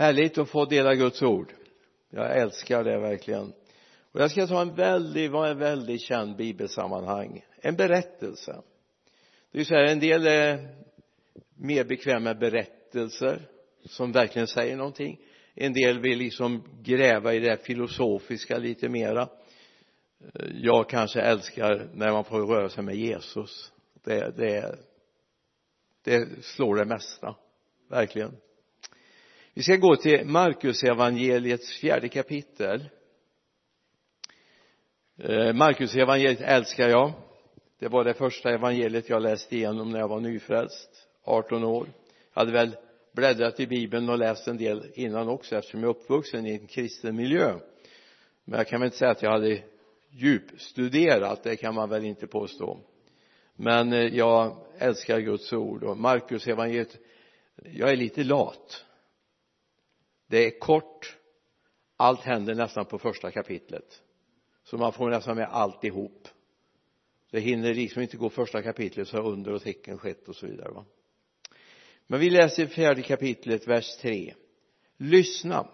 härligt att få dela Guds ord. Jag älskar det verkligen. Och jag ska ta en väldigt, vad en väldigt känd bibelsammanhang. En berättelse. Det är ju så här en del är mer bekväma med berättelser som verkligen säger någonting. En del vill liksom gräva i det filosofiska lite mera. Jag kanske älskar när man får röra sig med Jesus. Det, det, det slår det mesta. Verkligen vi ska gå till Markus evangeliets fjärde kapitel. Eh, Markus evangeliet älskar jag. Det var det första evangeliet jag läste igenom när jag var nyfrälst 18 år. Jag hade väl bläddrat i bibeln och läst en del innan också eftersom jag är uppvuxen i en kristen miljö. Men jag kan väl inte säga att jag hade djupstuderat det kan man väl inte påstå. Men eh, jag älskar Guds ord och Markus evangeliet jag är lite lat det är kort. Allt händer nästan på första kapitlet. Så man får nästan med alltihop. Det hinner liksom inte gå första kapitlet så har under och tecken skett och så vidare va. Men vi läser fjärde kapitlet vers 3 lyssna.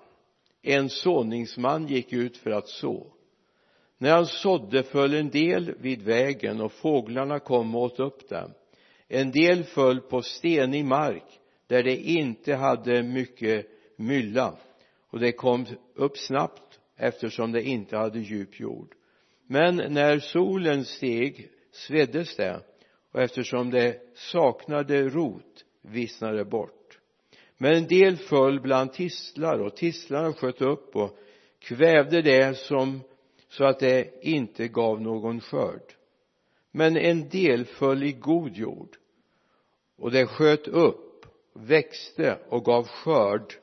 En såningsman gick ut för att så. När han sådde föll en del vid vägen och fåglarna kom och åt upp dem. En del föll på stenig mark där det inte hade mycket mylla. Och det kom upp snabbt eftersom det inte hade djup jord. Men när solen steg sveddes det och eftersom det saknade rot vissnade bort. Men en del föll bland tistlar och tistlarna sköt upp och kvävde det som så att det inte gav någon skörd. Men en del föll i god jord och det sköt upp växte och gav skörd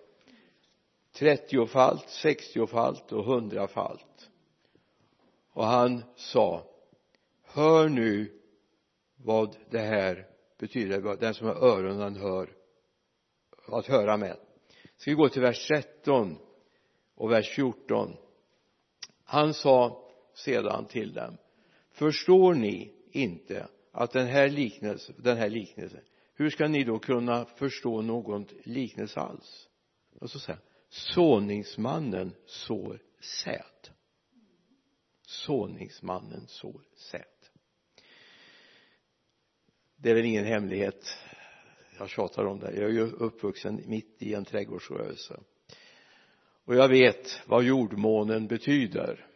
trettiofalt, sextiofalt och hundrafalt. Och han sa hör nu vad det här betyder den som har öronen hör att höra med. Ska vi gå till vers 13 och vers 14 han sa sedan till dem förstår ni inte att den här liknelsen, den här liknelsen hur ska ni då kunna förstå någon liknelse alls? Och så säger såningsmannen sår säd såningsmannen sår säd det är väl ingen hemlighet. Jag tjatar om det. Jag är ju uppvuxen mitt i en trädgårdsrörelse. Och jag vet vad jordmånen betyder.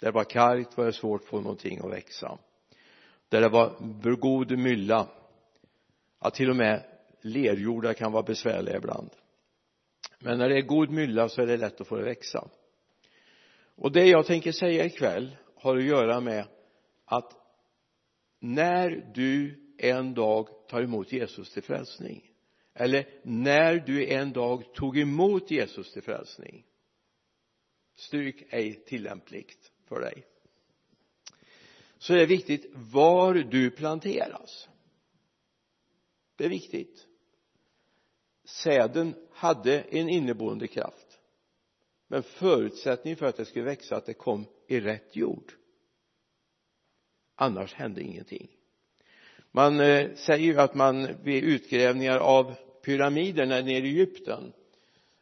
Där det var kargt var det svårt att få någonting att växa. Där det var god mylla. Ja till och med lerjordar kan vara besvärliga ibland men när det är god mylla så är det lätt att få det växa. Och det jag tänker säga ikväll har att göra med att när du en dag tar emot Jesus till frälsning eller när du en dag tog emot Jesus till frälsning stryk ej tillämpligt för dig. Så är det viktigt var du planteras. Det är viktigt säden hade en inneboende kraft. Men förutsättningen för att det skulle växa att det kom i rätt jord. Annars hände ingenting. Man eh, säger ju att man vid utgrävningar av pyramiderna nere i Egypten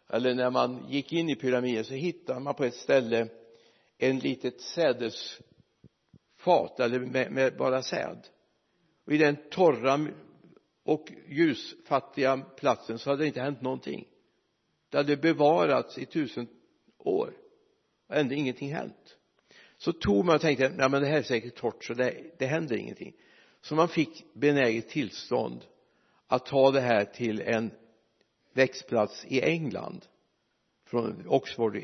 eller när man gick in i pyramiden så hittade man på ett ställe en litet sädesfat eller med, med bara säd. Och i den torra och ljusfattiga platsen så hade det inte hänt någonting. Det hade bevarats i tusen år. Och ändå ingenting hänt. Så tog man och tänkte nej men det här är säkert torrt så det, det händer ingenting. Så man fick benäget tillstånd att ta det här till en växtplats i England från Oxford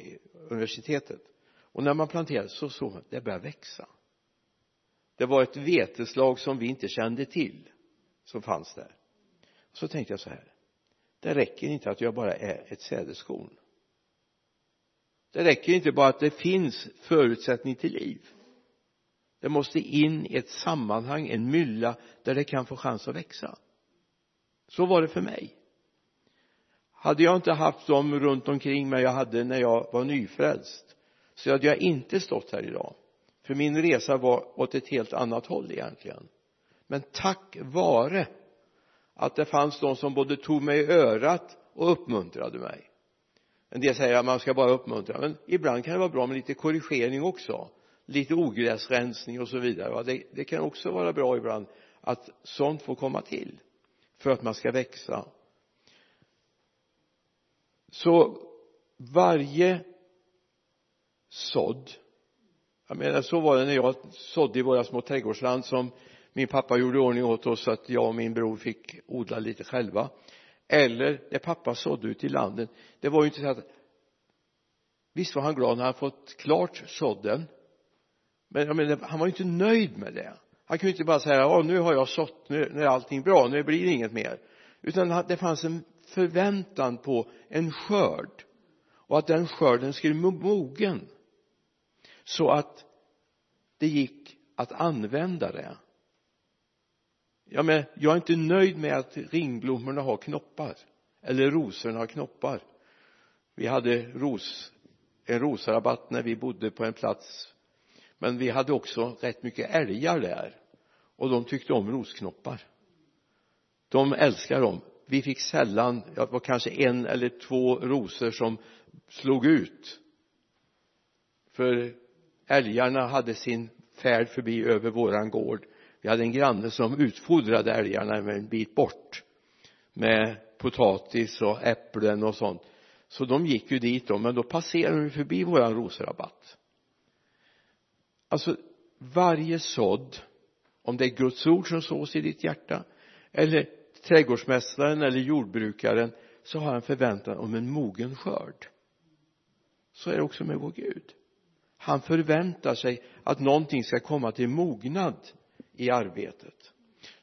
universitetet. Och när man planterade så såg man att det började växa. Det var ett veteslag som vi inte kände till som fanns där. Så tänkte jag så här det räcker inte att jag bara är ett sädeskorn. Det räcker inte bara att det finns förutsättning till liv. Det måste in i ett sammanhang, en mylla där det kan få chans att växa. Så var det för mig. Hade jag inte haft dem runt omkring mig jag hade när jag var nyfrälst så hade jag inte stått här idag. För min resa var åt ett helt annat håll egentligen men tack vare att det fanns de som både tog mig i örat och uppmuntrade mig. En del säger att man ska bara uppmuntra men ibland kan det vara bra med lite korrigering också. Lite ogräsrensning och så vidare det, det kan också vara bra ibland att sånt får komma till för att man ska växa. Så varje sådd jag menar så var det när jag sådde i våra små trädgårdsland som min pappa gjorde i ordning åt oss så att jag och min bror fick odla lite själva. Eller det pappa sådde ute i landet det var ju inte så att visst var han glad när han fått klart sådden men jag menar han var ju inte nöjd med det. Han kunde inte bara säga ja nu har jag sått nu, nu är allting bra nu blir det inget mer. Utan det fanns en förväntan på en skörd och att den skörden skulle mogen så att det gick att använda det ja men jag är inte nöjd med att ringblommorna har knoppar eller rosorna har knoppar. Vi hade ros en rosrabatt när vi bodde på en plats men vi hade också rätt mycket älgar där och de tyckte om rosknoppar. De älskar dem. Vi fick sällan, det var kanske en eller två rosor som slog ut. För älgarna hade sin färd förbi över våran gård vi hade en granne som utfodrade älgarna en bit bort med potatis och äpplen och sånt. Så de gick ju dit då men då passerade de förbi våran rosrabatt alltså varje sådd om det är Guds ord som sås i ditt hjärta eller trädgårdsmästaren eller jordbrukaren så har han förväntan om en mogen skörd. Så är det också med vår Gud. Han förväntar sig att någonting ska komma till mognad i arbetet.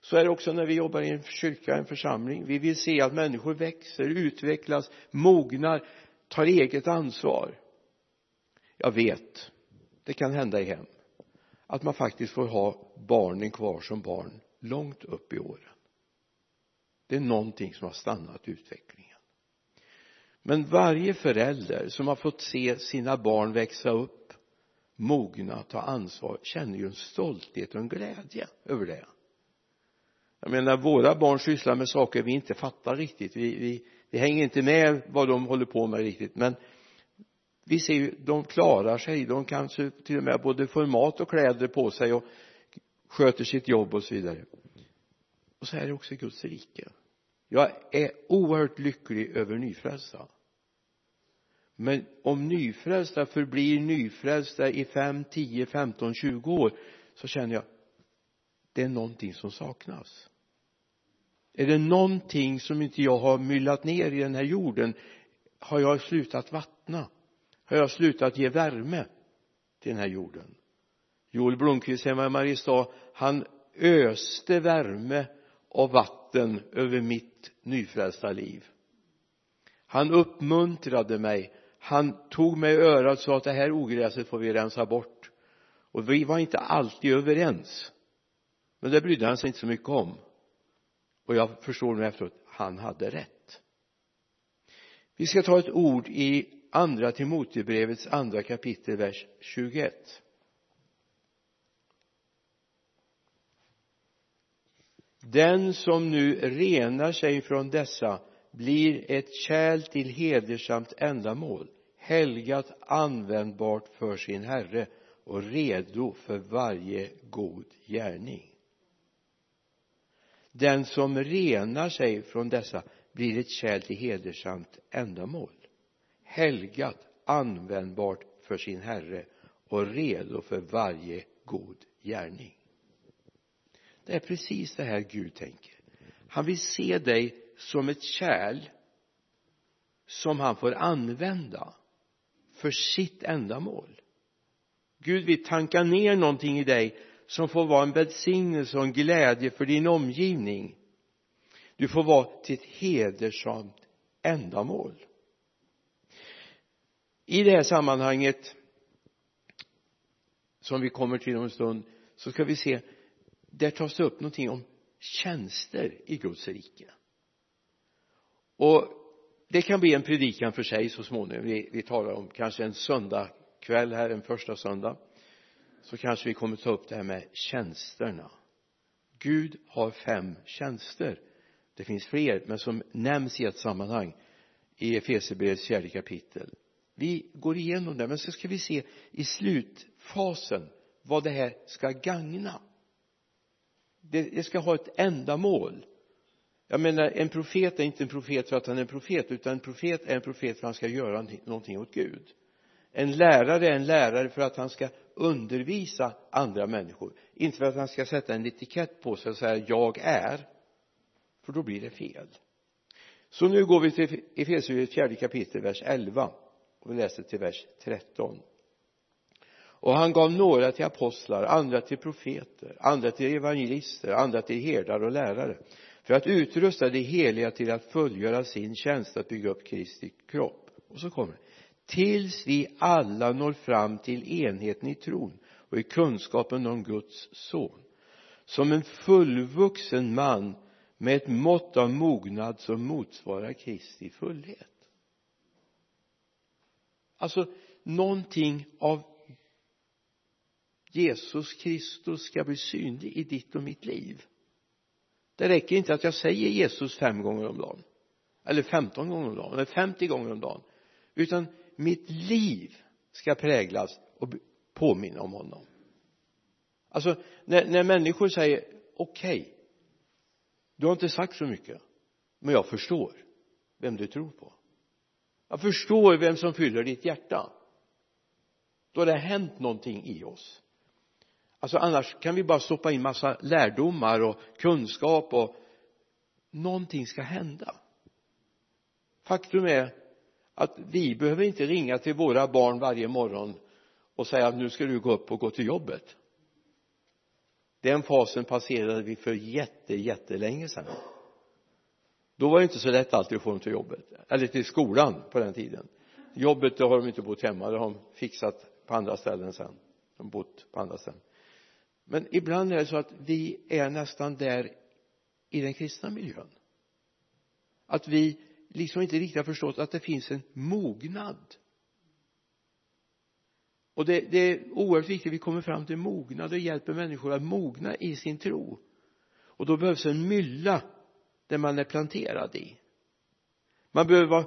Så är det också när vi jobbar i en kyrka, en församling. Vi vill se att människor växer, utvecklas, mognar, tar eget ansvar. Jag vet det kan hända i hem att man faktiskt får ha barnen kvar som barn långt upp i åren. Det är någonting som har stannat utvecklingen. Men varje förälder som har fått se sina barn växa upp mogna, att ta ansvar känner ju en stolthet och en glädje över det. Jag menar våra barn sysslar med saker vi inte fattar riktigt. Vi, vi, vi hänger inte med vad de håller på med riktigt. Men vi ser ju de klarar sig. De kanske till och med både får mat och kläder på sig och sköter sitt jobb och så vidare. Och så är det också i Guds rike. Jag är oerhört lycklig över nyfrälsta men om nyfrälsta förblir nyfrälsta i fem, tio, femton, tjugo år så känner jag det är någonting som saknas. Är det någonting som inte jag har myllat ner i den här jorden har jag slutat vattna? Har jag slutat ge värme till den här jorden? Joel Blomqvist hemma i Mariestad han öste värme och vatten över mitt nyfrälsta liv. Han uppmuntrade mig han tog mig i örat och sa att det här ogräset får vi rensa bort. Och vi var inte alltid överens. Men det brydde han sig inte så mycket om. Och jag förstår nu efteråt han hade rätt. Vi ska ta ett ord i andra Timotebrevets andra kapitel vers 21 den som nu renar sig från dessa blir ett kärl till hedersamt ändamål helgat användbart för sin herre och redo för varje god gärning. Den som renar sig från dessa blir ett kärl till hedersamt ändamål. Helgat användbart för sin herre och redo för varje god gärning. Det är precis det här Gud tänker. Han vill se dig som ett kärl som han får använda för sitt ändamål. Gud vill tanka ner någonting i dig som får vara en välsignelse och en glädje för din omgivning. Du får vara till ett hedersamt ändamål. I det här sammanhanget som vi kommer till om en stund så ska vi se där tas det upp någonting om tjänster i Guds rike. Och det kan bli en predikan för sig så småningom. Vi, vi talar om kanske en söndag kväll här en första söndag. Så kanske vi kommer ta upp det här med tjänsterna. Gud har fem tjänster. Det finns fler men som nämns i ett sammanhang i Efesierbrevets fjärde kapitel. Vi går igenom det men så ska vi se i slutfasen vad det här ska gagna. Det, det ska ha ett ändamål jag menar en profet är inte en profet för att han är en profet utan en profet är en profet för att han ska göra någonting åt Gud. En lärare är en lärare för att han ska undervisa andra människor. Inte för att han ska sätta en etikett på sig och säga jag är. För då blir det fel. Så nu går vi till Efesierbrevet fjärde kapitel vers 11 och vi läser till vers 13 och han gav några till apostlar, andra till profeter, andra till evangelister, andra till herdar och lärare för att utrusta de heliga till att fullgöra sin tjänst att bygga upp Kristi kropp. Och så kommer det. Tills vi alla når fram till enheten i tron och i kunskapen om Guds son. Som en fullvuxen man med ett mått av mognad som motsvarar Kristi fullhet. Alltså någonting av Jesus Kristus ska bli synlig i ditt och mitt liv det räcker inte att jag säger Jesus fem gånger om dagen. Eller femton gånger om dagen eller femtio gånger om dagen. Utan mitt liv ska präglas och påminna om honom. Alltså när, när människor säger okej okay, du har inte sagt så mycket men jag förstår vem du tror på. Jag förstår vem som fyller ditt hjärta. Då har det hänt någonting i oss alltså annars kan vi bara stoppa in massa lärdomar och kunskap och någonting ska hända. Faktum är att vi behöver inte ringa till våra barn varje morgon och säga att nu ska du gå upp och gå till jobbet. Den fasen passerade vi för jätte jättelänge sedan. Då var det inte så lätt alltid att få dem till jobbet eller till skolan på den tiden. Jobbet det har de inte bott hemma det har de fixat på andra ställen sen. De har bott på andra ställen men ibland är det så att vi är nästan där i den kristna miljön. Att vi liksom inte riktigt har förstått att det finns en mognad. Och det, det är oerhört viktigt att vi kommer fram till mognad och hjälper människor att mogna i sin tro. Och då behövs en mylla där man är planterad i. Man behöver vara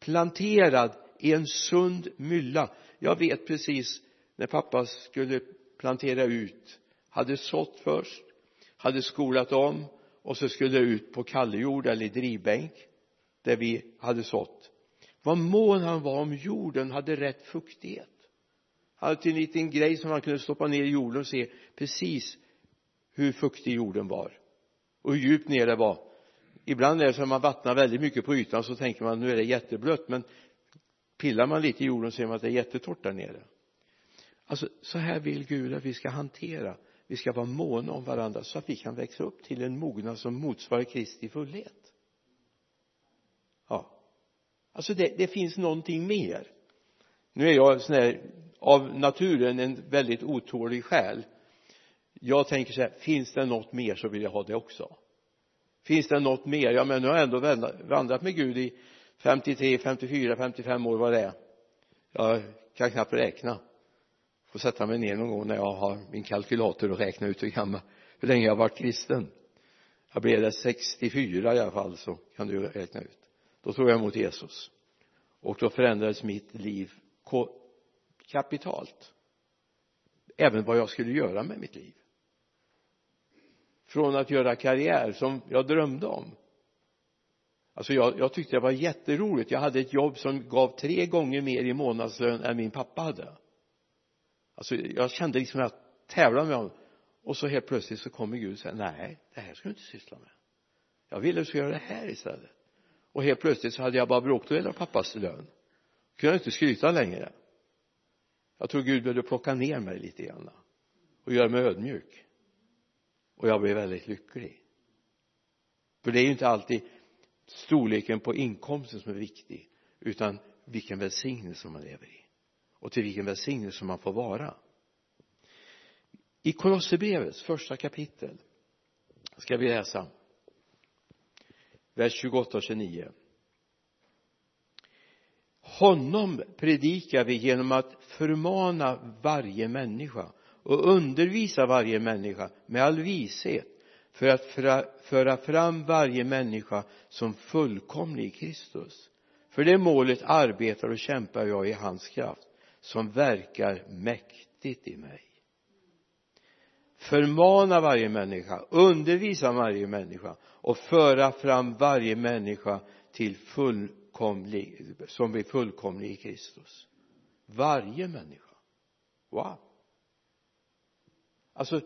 planterad i en sund mylla. Jag vet precis när pappa skulle plantera ut hade sått först hade skolat om och så skulle det ut på kallejord eller drivbänk där vi hade sått. Vad mån han var om jorden hade rätt fuktighet. Han hade en liten grej som han kunde stoppa ner i jorden och se precis hur fuktig jorden var och hur djupt ner det var. Ibland är det så att man vattnar väldigt mycket på ytan så tänker man nu är det jätteblött men pillar man lite i jorden ser man att det är jättetorrt där nere. Alltså så här vill Gud att vi ska hantera vi ska vara måna om varandra så att vi kan växa upp till en mognad som motsvarar Kristi fullhet. Ja. Alltså det, det finns någonting mer. Nu är jag sån här av naturen en väldigt otålig själ. Jag tänker så här finns det något mer så vill jag ha det också? Finns det något mer? Ja men nu har jag ändå vandrat med Gud i 53, 54, 55 år vad det är. Jag kan knappt räkna får sätta mig ner någon gång när jag har min kalkylator och räkna ut hur gammal hur länge jag har varit kristen. Jag blev det 64 i alla fall så kan du räkna ut. Då tog jag emot Jesus. Och då förändrades mitt liv kapitalt. Även vad jag skulle göra med mitt liv. Från att göra karriär som jag drömde om. Alltså jag, jag tyckte det var jätteroligt. Jag hade ett jobb som gav tre gånger mer i månadslön än min pappa hade alltså jag kände liksom att jag tävlade med honom. Och så helt plötsligt så kommer Gud och säger nej det här ska du inte syssla med. Jag vill att du ska göra det här istället. Och helt plötsligt så hade jag bara bråkdel av pappas lön. Kunde jag inte skryta längre. Jag tror Gud behövde plocka ner mig lite grann och göra mig ödmjuk. Och jag blev väldigt lycklig. För det är ju inte alltid storleken på inkomsten som är viktig utan vilken välsignelse man lever i och till vilken välsignelse man får vara. I Kolosserbrevets första kapitel ska vi läsa vers 28 och 29 honom predikar vi genom att förmana varje människa och undervisa varje människa med all vishet för att föra fram varje människa som fullkomlig i Kristus. För det målet arbetar och kämpar jag i hans kraft som verkar mäktigt i mig. Förmana varje människa undervisa varje människa och föra fram varje människa till fullkomlig som blir fullkomlig i Kristus. Varje människa. Wow. Alltså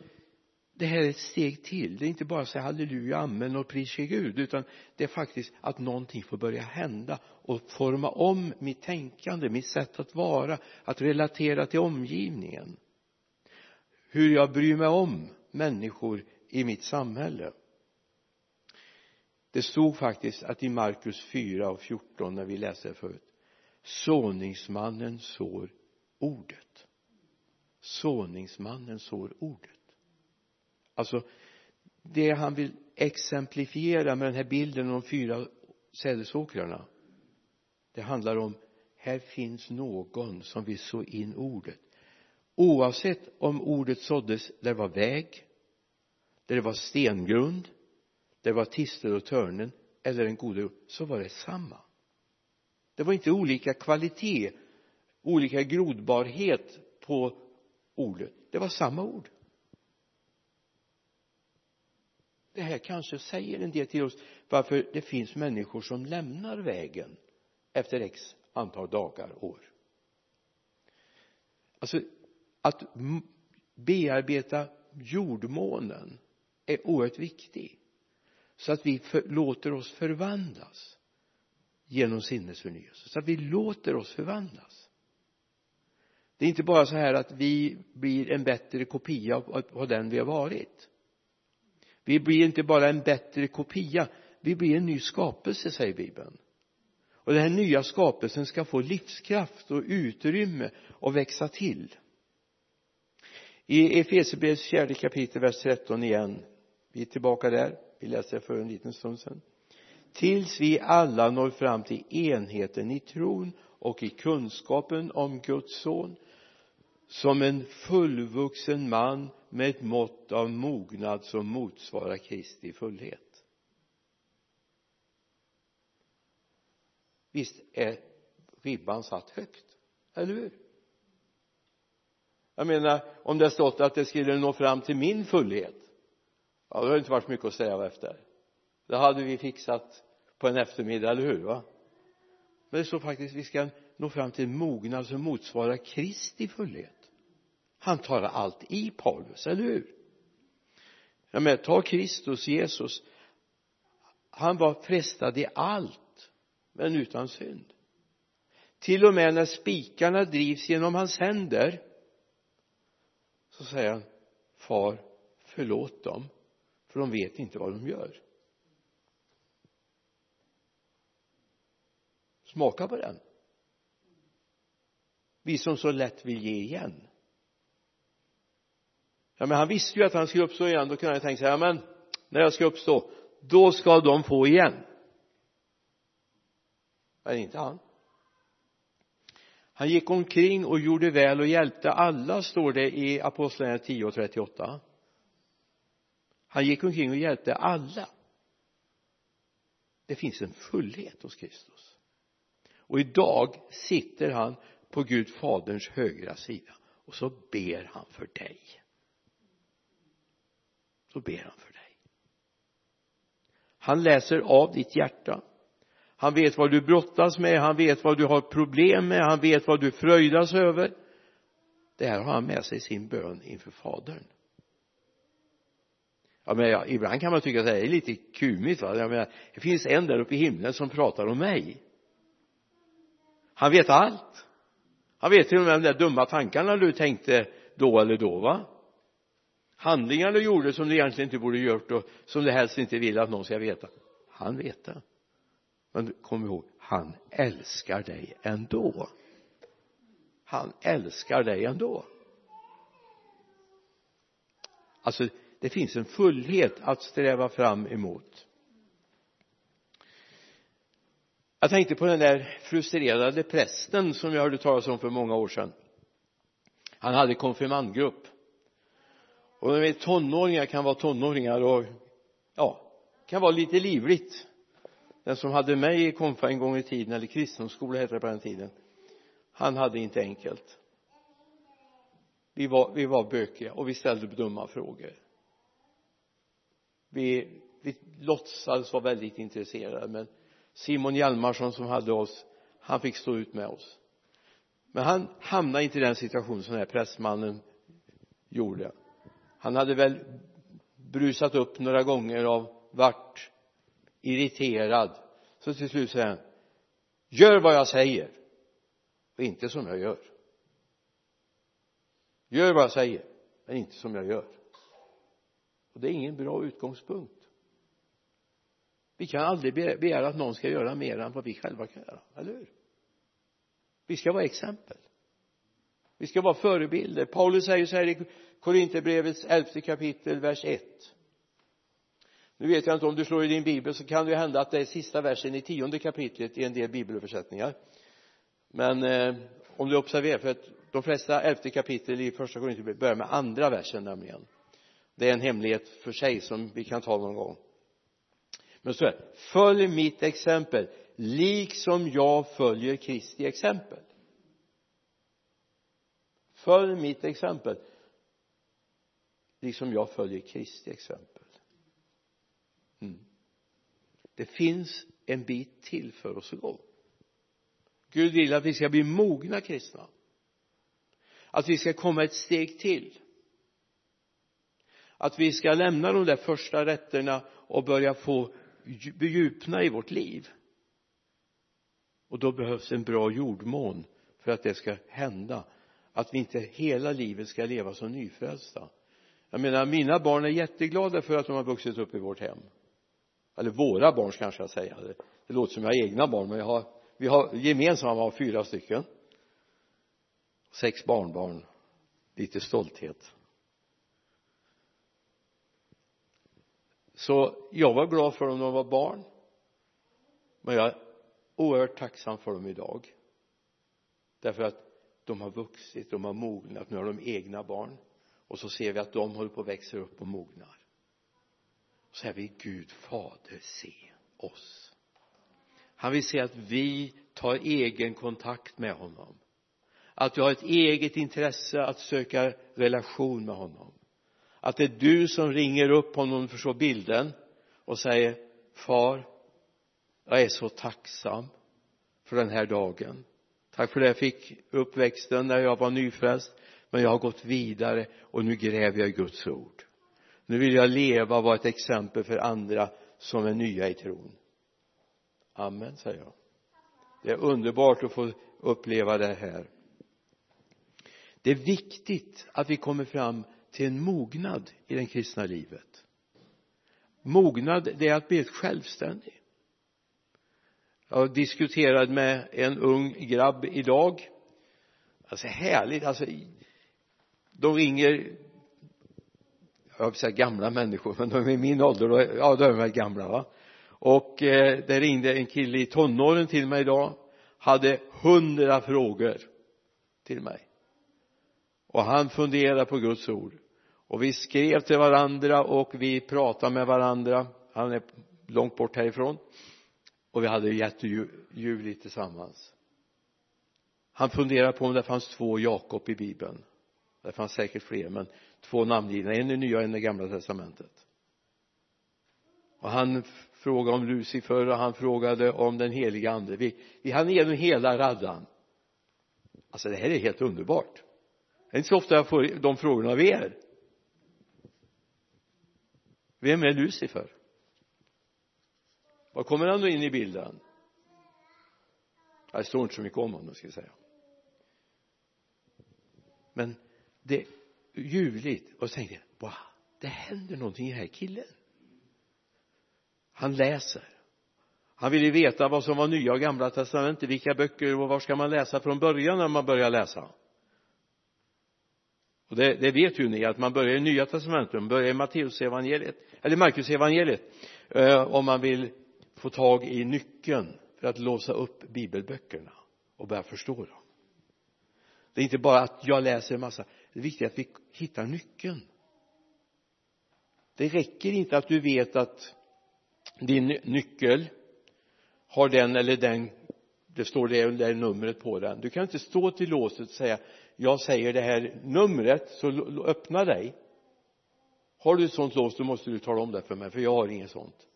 det här är ett steg till. Det är inte bara att säga halleluja, amen och pris Gud utan det är faktiskt att någonting får börja hända och forma om mitt tänkande, mitt sätt att vara, att relatera till omgivningen. Hur jag bryr mig om människor i mitt samhälle. Det stod faktiskt att i Markus 4 och 14 när vi läste det förut såningsmannen sår ordet. Såningsmannen sår ordet alltså det han vill exemplifiera med den här bilden om de fyra sädesåkrarna det handlar om här finns någon som vill så in ordet. Oavsett om ordet såddes där det var väg där det var stengrund där det var tistel och törnen eller en god jord så var det samma. Det var inte olika kvalitet olika grodbarhet på ordet. Det var samma ord. Det här kanske säger en del till oss varför det finns människor som lämnar vägen efter x antal dagar, år. Alltså att bearbeta jordmånen är oerhört viktig så att vi för, låter oss förvandlas genom sinnesförnyelse så att vi låter oss förvandlas. Det är inte bara så här att vi blir en bättre kopia av den vi har varit vi blir inte bara en bättre kopia vi blir en ny skapelse säger bibeln. Och den här nya skapelsen ska få livskraft och utrymme och växa till. I Efesierbrevets fjärde kapitel vers 13 igen. Vi är tillbaka där. Vi läste det för en liten stund sedan. Tills vi alla når fram till enheten i tron och i kunskapen om Guds son som en fullvuxen man med ett mått av mognad som motsvarar Kristi fullhet. Visst är ribban satt högt eller hur? Jag menar om det stått att det skulle nå fram till min fullhet ja då har det inte varit mycket att sträva efter. Det hade vi fixat på en eftermiddag, eller hur va? Men det står faktiskt att vi ska nå fram till en mognad som motsvarar Kristi fullhet han tar allt i Paulus, eller hur? Jag menar ta Kristus Jesus. Han var frestad i allt men utan synd. Till och med när spikarna drivs genom hans händer så säger han far förlåt dem för de vet inte vad de gör. Smaka på den. Vi som så lätt vill ge igen ja men han visste ju att han skulle uppstå igen. Då kunde han tänka sig ja men när jag ska uppstå då ska de få igen. Men inte han. Han gick omkring och gjorde väl och hjälpte alla står det i apostlagärningarna 10 och 38 han gick omkring och hjälpte alla. Det finns en fullhet hos Kristus. Och idag sitter han på Gud faderns högra sida och så ber han för dig så ber han för dig. Han läser av ditt hjärta. Han vet vad du brottas med han vet vad du har problem med han vet vad du fröjdas över. Det här har han med sig i sin bön inför fadern. Ja men ja, ibland kan man tycka att det är lite kumigt va? Jag menar det finns en där uppe i himlen som pratar om mig. Han vet allt. Han vet till och med de där dumma tankarna du tänkte då eller då va? Handlingar du gjorde som du egentligen inte borde gjort och som du helst inte vill att någon ska veta. Han vet det. Men kom ihåg han älskar dig ändå. Han älskar dig ändå. Alltså det finns en fullhet att sträva fram emot. Jag tänkte på den där frustrerade prästen som jag hörde talas om för många år sedan. Han hade konfirmandgrupp och när vi är tonåringar kan vara tonåringar och ja kan vara lite livligt. Den som hade mig i konfa en gång i tiden eller kristendomsskola hette det på den tiden han hade inte enkelt. Vi var, vi var bökiga och vi ställde dumma frågor. Vi, vi låtsades vara väldigt intresserade men Simon Hjalmarsson som hade oss han fick stå ut med oss. Men han hamnade inte i den situation som den här prästmannen gjorde han hade väl brusat upp några gånger av vart irriterad. Så till slut säger han gör vad jag säger. Och inte som jag gör. Gör vad jag säger men inte som jag gör. Och det är ingen bra utgångspunkt. Vi kan aldrig begära att någon ska göra mer än vad vi själva kan göra, eller hur? Vi ska vara exempel. Vi ska vara förebilder. Paulus säger så här i Korinthierbrevets elfte kapitel vers 1 nu vet jag inte om du slår i din bibel så kan det ju hända att det är sista versen i tionde kapitlet i en del bibelöversättningar. Men eh, om du observerar för att de flesta elfte kapitel i första Korinthierbrevet börjar med andra versen nämligen. Det är en hemlighet för sig som vi kan ta någon gång. Men så här följ mitt exempel liksom jag följer Kristi exempel. Följ mitt exempel liksom jag följer Kristi exempel. Mm. det finns en bit till för oss att gå. Gud vill att vi ska bli mogna kristna. Att vi ska komma ett steg till. Att vi ska lämna de där första rätterna och börja få djupna i vårt liv. Och då behövs en bra jordmån för att det ska hända. Att vi inte hela livet ska leva som nyfrälsta jag menar mina barn är jätteglada för att de har vuxit upp i vårt hem. Eller våra barn kanske jag säga. Det, det låter som jag har egna barn men jag har vi har gemensamma har fyra stycken. Sex barnbarn. Lite stolthet. Så jag var glad för dem när de var barn. Men jag är oerhört tacksam för dem idag. Därför att de har vuxit, de har mognat, nu har de egna barn och så ser vi att de håller på att växa upp och mognar. Så säger vi Gud fader se oss. Han vill se att vi tar egen kontakt med honom. Att vi har ett eget intresse att söka relation med honom. Att det är du som ringer upp honom för så bilden och säger far jag är så tacksam för den här dagen. Tack för det jag fick uppväxten när jag var nyfrälst men jag har gått vidare och nu gräver jag i Guds ord. Nu vill jag leva och vara ett exempel för andra som är nya i tron. Amen säger jag. Det är underbart att få uppleva det här. Det är viktigt att vi kommer fram till en mognad i det kristna livet. Mognad det är att bli självständig. Jag diskuterade med en ung grabb idag. Alltså härligt. Alltså de ringer jag vill säga gamla människor men de är i min ålder då, ja de är de väl gamla va? Och eh, det ringde en kille i tonåren till mig idag hade hundra frågor till mig. Och han funderade på Guds ord. Och vi skrev till varandra och vi pratade med varandra. Han är långt bort härifrån. Och vi hade jätteljuvligt tillsammans. Han funderade på om det fanns två Jakob i bibeln det fanns säkert fler men två namngivna. En i nya och en i gamla testamentet. Och han frågade om Lucifer och han frågade om den heliga ande. Vi, vi hann igenom hela raddan. Alltså det här är helt underbart. Det är inte så ofta jag får de frågorna av er. Vem är Lucifer? Var kommer han då in i bilden? Det står inte så mycket om honom ska jag säga. Men det är ljuvligt och så tänkte jag wow, det händer någonting i den här killen. Han läser. Han ville veta vad som var nya och gamla testamentet vilka böcker och var ska man läsa från början när man börjar läsa? Och det, det vet ju ni att man börjar i nya testamentet man börjar i Matteusevangeliet eller Markusevangeliet eh, om man vill få tag i nyckeln för att låsa upp bibelböckerna och börja förstå dem. Det är inte bara att jag läser en massa det är viktigt att vi hittar nyckeln. Det räcker inte att du vet att din nyckel har den eller den det står det där numret på den. Du kan inte stå till låset och säga jag säger det här numret så öppna dig. Har du ett sånt lås då måste du tala om det för mig för jag har inget sånt.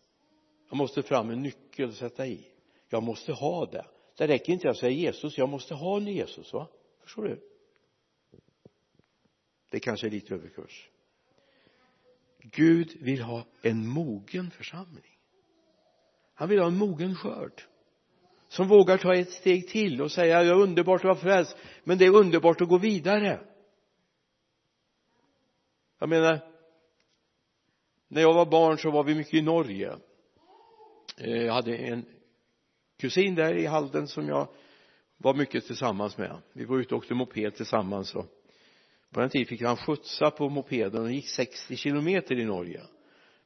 Jag måste fram en nyckel och sätta i. Jag måste ha det. Det räcker inte att säga Jesus jag måste ha en Jesus va? Förstår du? Det kanske är lite överkurs. Gud vill ha en mogen församling. Han vill ha en mogen skörd som vågar ta ett steg till och säga det är underbart att vara frälst men det är underbart att gå vidare. Jag menar när jag var barn så var vi mycket i Norge. Eh, jag hade en kusin där i Halden som jag var mycket tillsammans med. Vi var ute och åkte moped tillsammans och på den tiden fick han skjutsa på mopeden och gick 60 kilometer i Norge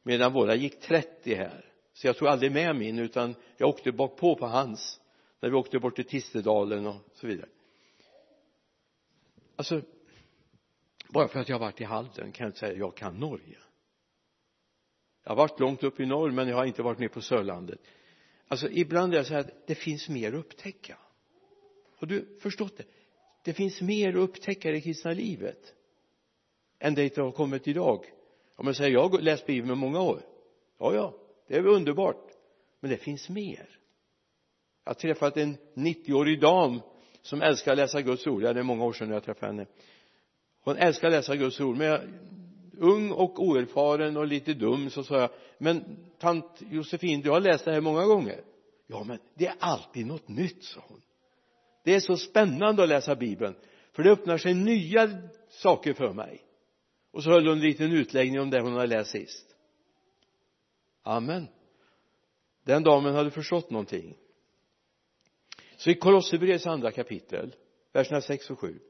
medan våra gick 30 här. Så jag tog aldrig med min utan jag åkte bakpå på hans när vi åkte bort till Tistedalen och så vidare. Alltså bara för att jag har varit i Halden kan jag inte säga att jag kan Norge. Jag har varit långt upp i norr men jag har inte varit nere på Sörlandet. Alltså ibland är det så här att det finns mer att upptäcka. Har du förstått det? Det finns mer att upptäcka i det kristna livet än det har kommit idag. Om jag säger jag har läst bibeln i många år. Ja ja det är väl underbart. Men det finns mer. Jag har träffat en 90-årig dam som älskar att läsa Guds ord, ja, det är många år sedan jag träffade henne. Hon älskar att läsa Guds ord. Men jag, ung och oerfaren och lite dum så sa jag men tant Josefin du har läst det här många gånger. Ja men det är alltid något nytt sa hon det är så spännande att läsa bibeln för det öppnar sig nya saker för mig. Och så höll hon en liten utläggning om det hon hade läst sist. Amen. Den damen hade förstått någonting. Så i Kolosserbrevets andra kapitel verserna 6 och 7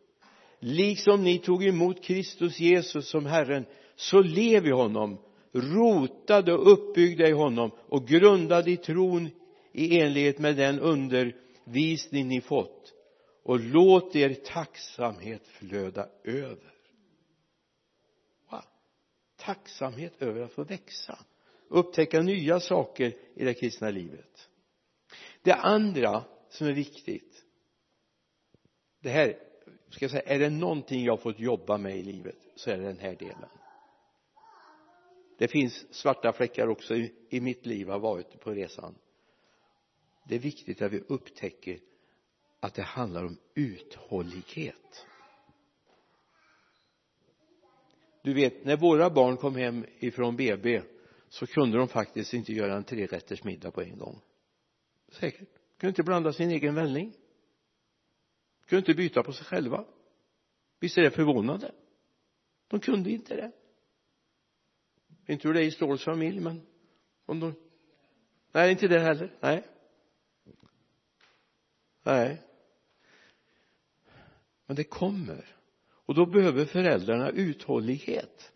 liksom ni tog emot Kristus Jesus som Herren så lev i honom rotade och uppbyggda i honom och grundade i tron i enlighet med den under uppvisning ni fått och låt er tacksamhet flöda över. Wow. tacksamhet över att få växa upptäcka nya saker i det kristna livet. Det andra som är viktigt det här ska jag säga är det någonting jag har fått jobba med i livet så är det den här delen. Det finns svarta fläckar också i, i mitt liv har varit på resan det är viktigt att vi upptäcker att det handlar om uthållighet. Du vet när våra barn kom hem ifrån BB så kunde de faktiskt inte göra en trerätters middag på en gång. Säkert. Kunde inte blanda sin egen välling. Kunde inte byta på sig själva. Visst är det förvånande? De kunde inte det. Inte hur det är i Ståhls familj men om de nej inte det heller. Nej nej. Men det kommer. Och då behöver föräldrarna uthållighet.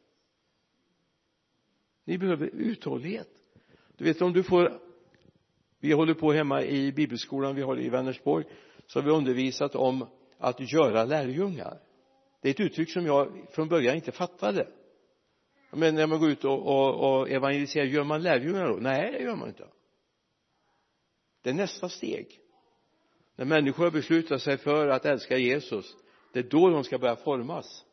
Ni behöver uthållighet. Du vet om du får vi håller på hemma i bibelskolan vi har i Vänersborg så har vi undervisat om att göra lärjungar. Det är ett uttryck som jag från början inte fattade. Men när man går ut och, och, och evangeliserar gör man lärjungar då? Nej det gör man inte. Det är nästa steg när människor beslutar sig för att älska Jesus det är då de ska börja formas.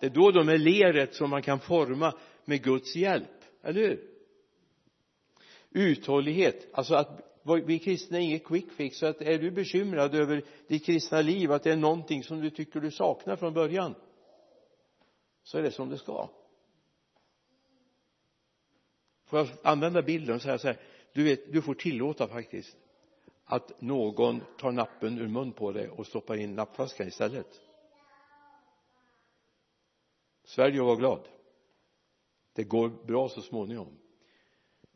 Det är då de är leret som man kan forma med Guds hjälp. Eller hur? Uthållighet. Alltså att vi kristna är inget quick fix. Så att är du bekymrad över ditt kristna liv att det är någonting som du tycker du saknar från början så är det som det ska. Får jag använda bilden och säga så här? Du vet du får tillåta faktiskt att någon tar nappen ur mun på dig och stoppar in nappflaskan istället. Sverige var glad. Det går bra så småningom.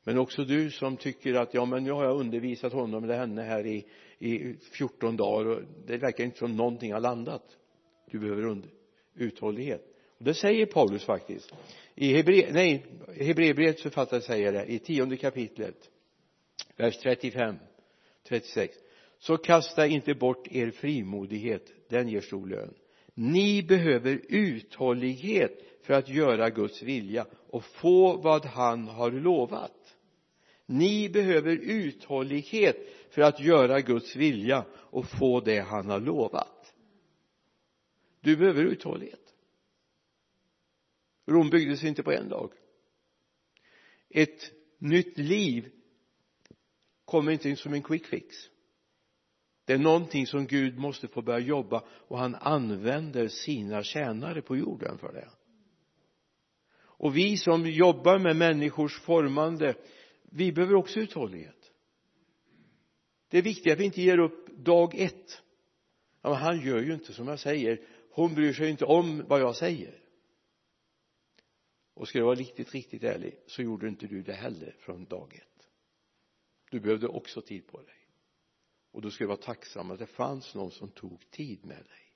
Men också du som tycker att ja men nu har jag undervisat honom eller henne här i, i 14 dagar och det verkar inte som någonting har landat. Du behöver under, uthållighet. Och det säger Paulus faktiskt. I Hebre, nej Hebreerbrevets författare säger det i tionde kapitlet vers 35 36 så kasta inte bort er frimodighet den ger stor lön. Ni behöver uthållighet för att göra Guds vilja och få vad han har lovat. Ni behöver uthållighet för att göra Guds vilja och få det han har lovat. Du behöver uthållighet. Rom byggdes inte på en dag. Ett nytt liv kommer inte som en quick fix. Det är någonting som Gud måste få börja jobba och han använder sina tjänare på jorden för det. Och vi som jobbar med människors formande vi behöver också uthållighet. Det är viktigt att vi inte ger upp dag ett. Ja, men han gör ju inte som jag säger. Hon bryr sig inte om vad jag säger. Och ska jag vara riktigt riktigt ärlig så gjorde inte du det heller från dag ett du behövde också tid på dig. Och då ska du vara tacksam att det fanns någon som tog tid med dig.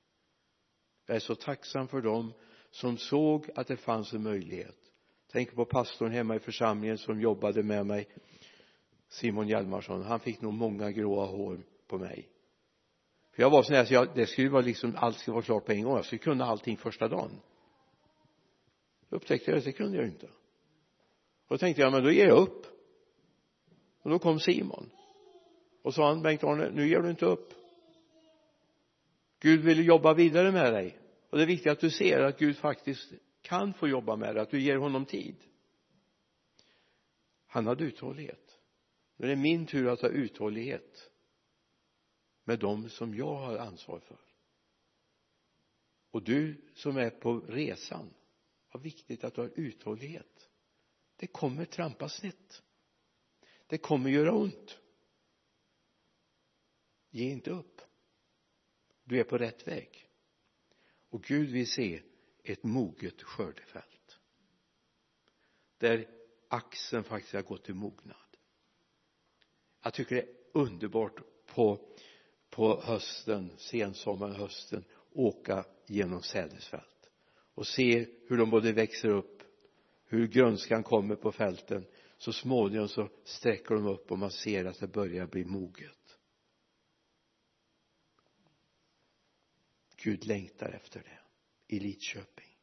Jag är så tacksam för dem som såg att det fanns en möjlighet. Tänk på pastorn hemma i församlingen som jobbade med mig. Simon Hjalmarsson han fick nog många gråa hår på mig. För jag var sån här så jag, det skulle vara liksom allt skulle vara klart på en gång. Jag skulle kunna allting första dagen. Då upptäckte jag att det kunde jag inte. Och då tänkte jag men då ger jag upp och då kom Simon. Och sa han Bengt-Arne nu ger du inte upp. Gud vill jobba vidare med dig. Och det är viktigt att du ser att Gud faktiskt kan få jobba med dig att du ger honom tid. Han hade uthållighet. Nu är det min tur att ha uthållighet med dem som jag har ansvar för. Och du som är på resan vad viktigt att du har uthållighet. Det kommer trampa snett det kommer göra ont. Ge inte upp. Du är på rätt väg. Och Gud vill se ett moget skördefält. Där axeln faktiskt har gått till mognad. Jag tycker det är underbart på på hösten, sensommaren, hösten åka genom sädesfält. Och se hur de både växer upp hur grönskan kommer på fälten så småningom så sträcker de upp och man ser att det börjar bli moget. Gud längtar efter det i Lidköping.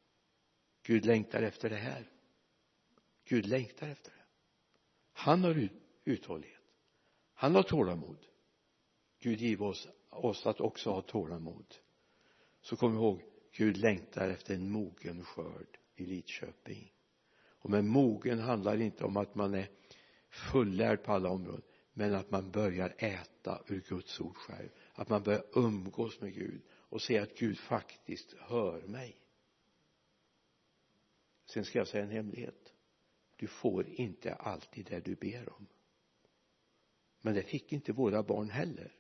Gud längtar efter det här. Gud längtar efter det. Han har uthållighet. Han har tålamod. Gud give oss, oss att också ha tålamod. Så kom ihåg Gud längtar efter en mogen skörd i Lidköping och med mogen handlar det inte om att man är fullärd på alla områden men att man börjar äta ur Guds ord själv. Att man börjar umgås med Gud och se att Gud faktiskt hör mig. Sen ska jag säga en hemlighet. Du får inte alltid det du ber om. Men det fick inte våra barn heller.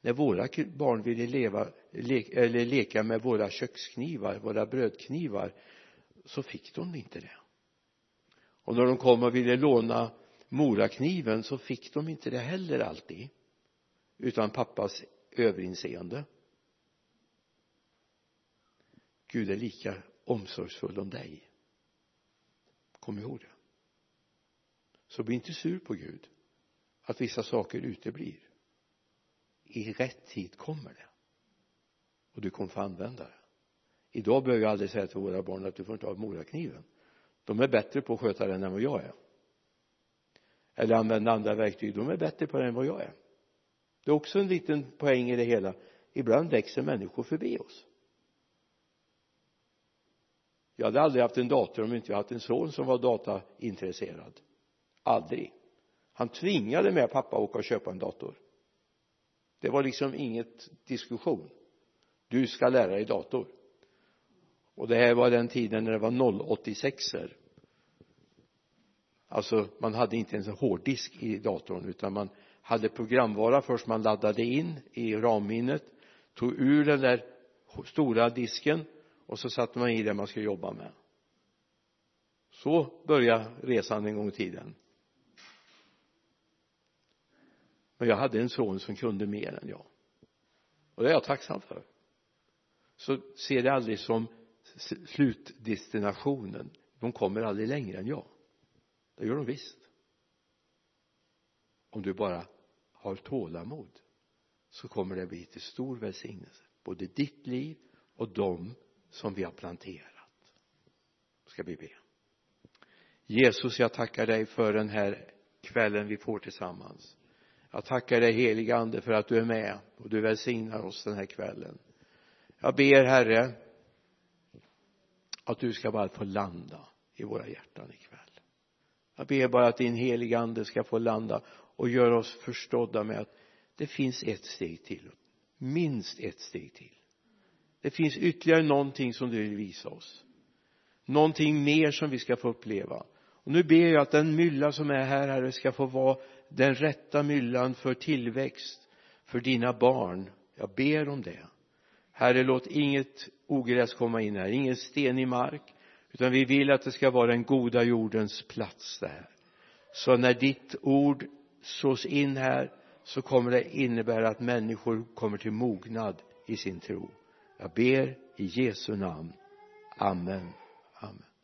När våra barn ville leva, le, eller leka med våra köksknivar, våra brödknivar så fick de inte det och när de kom och ville låna morakniven så fick de inte det heller alltid utan pappas överinseende. Gud är lika omsorgsfull om dig. Kom ihåg det. Så bli inte sur på Gud att vissa saker uteblir. I rätt tid kommer det. Och du kommer få använda det. Idag behöver jag aldrig säga till våra barn att du får inte ha morakniven de är bättre på att sköta den än vad jag är. Eller använda andra verktyg. De är bättre på det än vad jag är. Det är också en liten poäng i det hela. Ibland växer människor förbi oss. Jag hade aldrig haft en dator om inte jag haft en son som var dataintresserad. Aldrig. Han tvingade med pappa att åka och köpa en dator. Det var liksom inget diskussion. Du ska lära dig dator och det här var den tiden när det var 086 er alltså man hade inte ens en hårddisk i datorn utan man hade programvara först man laddade in i RAM-minnet tog ur den där stora disken och så satte man i det man skulle jobba med. Så började resan en gång i tiden. Men jag hade en son som kunde mer än jag. Och det är jag tacksam för. Så se det aldrig som slutdestinationen. De kommer aldrig längre än jag. Det gör de visst. Om du bara har tålamod så kommer det bli till stor välsignelse. Både ditt liv och de som vi har planterat. Ska vi be. Jesus jag tackar dig för den här kvällen vi får tillsammans. Jag tackar dig helige ande för att du är med och du välsignar oss den här kvällen. Jag ber herre att du ska bara få landa i våra hjärtan ikväll. Jag ber bara att din heliga ande ska få landa och göra oss förstådda med att det finns ett steg till minst ett steg till. Det finns ytterligare någonting som du vill visa oss. Någonting mer som vi ska få uppleva. Och nu ber jag att den mylla som är här herre ska få vara den rätta myllan för tillväxt för dina barn. Jag ber om det. Herre låt inget ogräs komma in här. Ingen stenig mark utan vi vill att det ska vara den goda jordens plats där. Så när ditt ord sås in här så kommer det innebära att människor kommer till mognad i sin tro. Jag ber i Jesu namn. Amen. Amen.